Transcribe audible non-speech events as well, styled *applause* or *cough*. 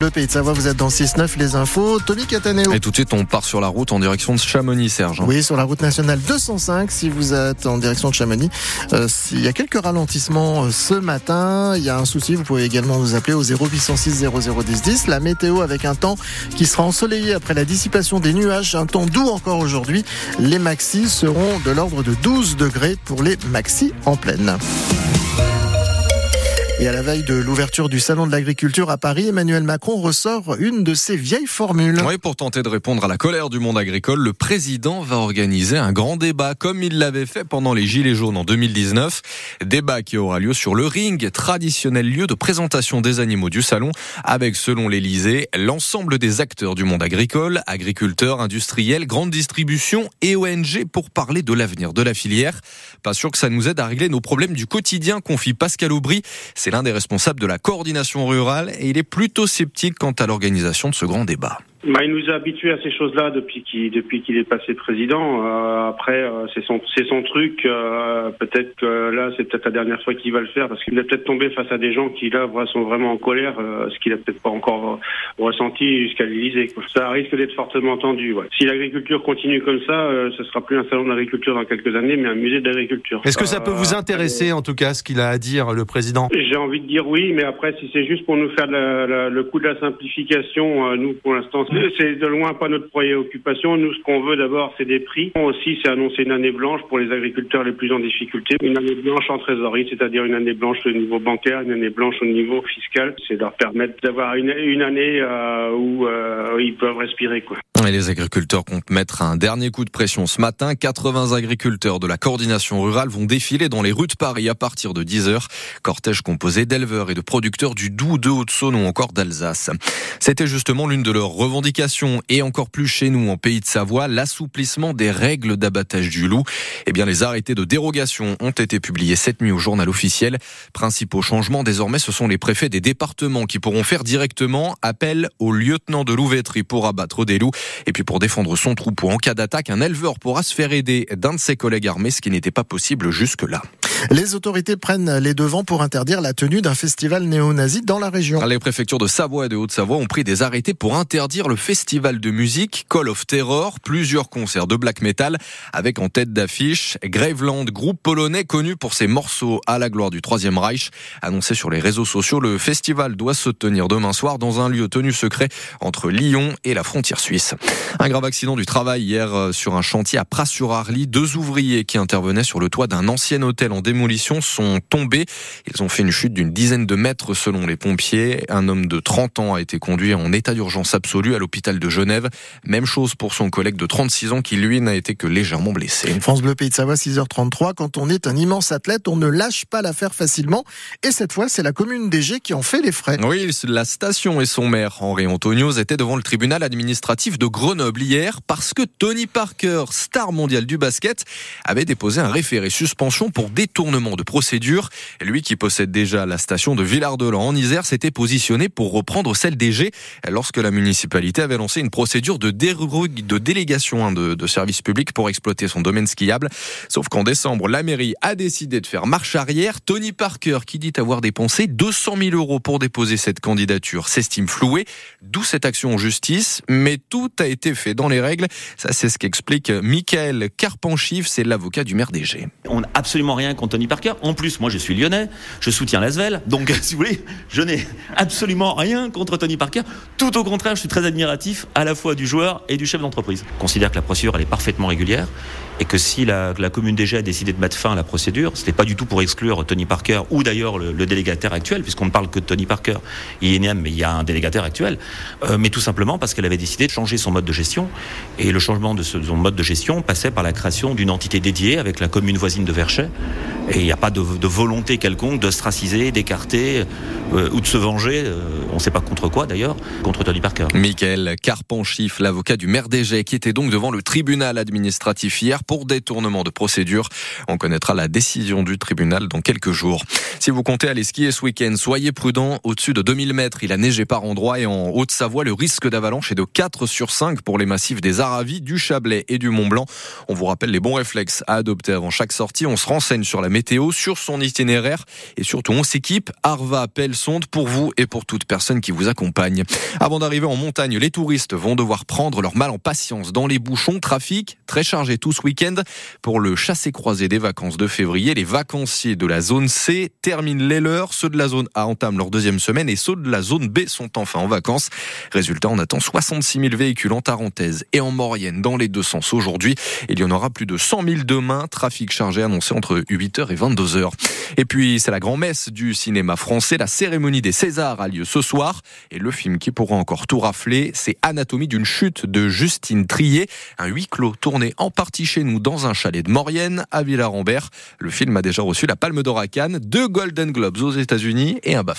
Le Pays de Savoie, vous êtes dans 6-9, les infos. Tony Cataneo. Et tout de suite, on part sur la route en direction de Chamonix, Serge. Oui, sur la route nationale 205, si vous êtes en direction de Chamonix. Euh, il y a quelques ralentissements euh, ce matin. Il y a un souci, vous pouvez également nous appeler au 0806 0010 10. La météo avec un temps qui sera ensoleillé après la dissipation des nuages. Un temps doux encore aujourd'hui. Les maxis seront de l'ordre de 12 degrés pour les maxis en pleine. Et à la veille de l'ouverture du Salon de l'agriculture à Paris, Emmanuel Macron ressort une de ses vieilles formules. Oui, pour tenter de répondre à la colère du monde agricole, le président va organiser un grand débat, comme il l'avait fait pendant les Gilets jaunes en 2019. Débat qui aura lieu sur le ring, traditionnel lieu de présentation des animaux du salon, avec, selon l'Elysée, l'ensemble des acteurs du monde agricole, agriculteurs, industriels, grande distribution et ONG pour parler de l'avenir de la filière. Pas sûr que ça nous aide à régler nos problèmes du quotidien, confie Pascal Aubry. C'est l'un des responsables de la coordination rurale et il est plutôt sceptique quant à l'organisation de ce grand débat. Bah, il nous a habitués à ces choses-là depuis qu'il est passé président. Euh, après, euh, c'est son c'est son truc. Euh, peut-être que là, c'est peut-être la dernière fois qu'il va le faire parce qu'il est peut-être tombé face à des gens qui là sont vraiment en colère, ce qu'il a peut-être pas encore ressenti jusqu'à l'Élysée. Ça risque d'être fortement tendu. Ouais. Si l'agriculture continue comme ça, ce sera plus un salon d'agriculture dans quelques années, mais un musée d'agriculture. Est-ce que ça peut vous intéresser, en tout cas, ce qu'il a à dire le président J'ai envie de dire oui, mais après, si c'est juste pour nous faire le coup de la simplification, nous, pour l'instant c'est de loin pas notre préoccupation. Nous, ce qu'on veut d'abord, c'est des prix. Aussi, c'est annoncer une année blanche pour les agriculteurs les plus en difficulté. Une année blanche en trésorerie, c'est-à-dire une année blanche au niveau bancaire, une année blanche au niveau fiscal. C'est leur permettre d'avoir une, année euh, où euh, ils peuvent respirer. Quoi. Et les agriculteurs comptent mettre un dernier coup de pression ce matin. 80 agriculteurs de la coordination rurale vont défiler dans les rues de Paris à partir de 10h. Cortège composé d'éleveurs et de producteurs du Doubs, de Haute-Saône ou encore d'Alsace. C'était justement l'une de leurs revendications et encore plus chez nous en pays de Savoie, l'assouplissement des règles d'abattage du loup. Eh bien, les arrêtés de dérogation ont été publiés cette nuit au journal officiel. Principaux changements désormais, ce sont les préfets des départements qui pourront faire directement appel au lieutenant de louveterie pour abattre des loups. Et puis pour défendre son troupeau en cas d'attaque, un éleveur pourra se faire aider d'un de ses collègues armés, ce qui n'était pas possible jusque-là. Les autorités prennent les devants pour interdire la tenue d'un festival néo-nazi dans la région. Les préfectures de Savoie et de Haute-Savoie ont pris des arrêtés pour interdire le festival de musique Call of Terror, plusieurs concerts de black metal avec en tête d'affiche Graveland, groupe polonais connu pour ses morceaux à la gloire du Troisième Reich. Annoncé sur les réseaux sociaux, le festival doit se tenir demain soir dans un lieu tenu secret entre Lyon et la frontière suisse. Un grave accident du travail hier euh, sur un chantier à Pras-sur-Arly. Deux ouvriers qui intervenaient sur le toit d'un ancien hôtel en démolition sont tombés. Ils ont fait une chute d'une dizaine de mètres selon les pompiers. Un homme de 30 ans a été conduit en état d'urgence absolue à l'hôpital de Genève. Même chose pour son collègue de 36 ans qui lui n'a été que légèrement blessé. France Bleu Pays de Savoie 6h33. Quand on est un immense athlète, on ne lâche pas l'affaire facilement. Et cette fois, c'est la commune d'Égé qui en fait les frais. Oui, la station et son maire, Henri Antonioz, étaient devant le tribunal administratif de Grenoble hier parce que Tony Parker, star mondial du basket, avait déposé un référé suspension pour détournement de procédure. Lui qui possède déjà la station de Villard-de-Lans en Isère s'était positionné pour reprendre celle d'Égé lorsque la municipalité avait lancé une procédure de, de délégation hein, de, de services publics pour exploiter son domaine skiable. Sauf qu'en décembre, la mairie a décidé de faire marche arrière. Tony Parker, qui dit avoir dépensé 200 000 euros pour déposer cette candidature, s'estime floué. D'où cette action en justice. Mais tout a été fait dans les règles. Ça, c'est ce qu'explique Michael Carpenchif, c'est l'avocat du maire d'Égé. On n'a absolument rien contre Tony Parker. En plus, moi, je suis lyonnais, je soutiens l'Asvel. Donc, *laughs* si vous voulez, je n'ai absolument rien contre Tony Parker. Tout au contraire, je suis très admiratif à la fois du joueur et du chef d'entreprise. Je considère que la procédure, elle est parfaitement régulière et que si la, la commune d'Égé a décidé de mettre fin à la procédure, ce n'est pas du tout pour exclure Tony Parker ou d'ailleurs le, le, délégataire actuel, puisqu'on ne parle que de Tony Parker, il est mais il y a un délégataire actuel, euh, mais tout simplement parce qu'elle avait décidé de changer son mode de gestion. Et le changement de son mode de gestion passait par la création d'une entité dédiée avec la commune voisine de Verchet et il n'y a pas de, de, volonté quelconque d'ostraciser, d'écarter euh, ou de se venger, euh, on ne sait pas contre quoi d'ailleurs, contre Tony Parker. Michael Carpenchif, l'avocat du maire d'Égé, qui était donc devant le tribunal administratif hier pour détournement de procédure. On connaîtra la décision du tribunal dans quelques jours. Si vous comptez aller skier ce week-end, soyez prudent. Au-dessus de 2000 mètres, il a neigé par endroits et en Haute-Savoie, le risque d'avalanche est de 4 sur 5 pour les massifs des Aravis, du Chablais et du Mont Blanc. On vous rappelle les bons réflexes à adopter avant chaque sortie. On se renseigne sur la météo, sur son itinéraire et surtout on s'équipe. Arva appelle sonde pour vous et pour toute personne qui vous accompagne. Avant d'arriver en montagne, les touristes vont devoir prendre leur mal en patience dans les bouchons. Trafic très chargé tout ce week-end pour le chassé-croisé des vacances de février. Les vacanciers de la zone C terminent les leurs. Ceux de la zone A entament leur deuxième semaine et ceux de la zone B sont enfin en vacances. Résultat, on attend 66 000 véhicules en Tarentaise et en Maurienne dans les deux sens aujourd'hui. Il y en aura plus de 100 000 demain. Trafic chargé annoncé entre 8h et 22h. Et puis, c'est la grand-messe du cinéma français. La cérémonie des Césars a lieu ce soir. Et le film qui pourra encore tout rafler, c'est Anatomie d'une chute de Justine Trier. Un huis clos tourné en partie chez nous dans un chalet de Maurienne à Villarambert. Le film a déjà reçu la Palme d'Or à Cannes, deux Golden Globes aux États-Unis et un BAFTA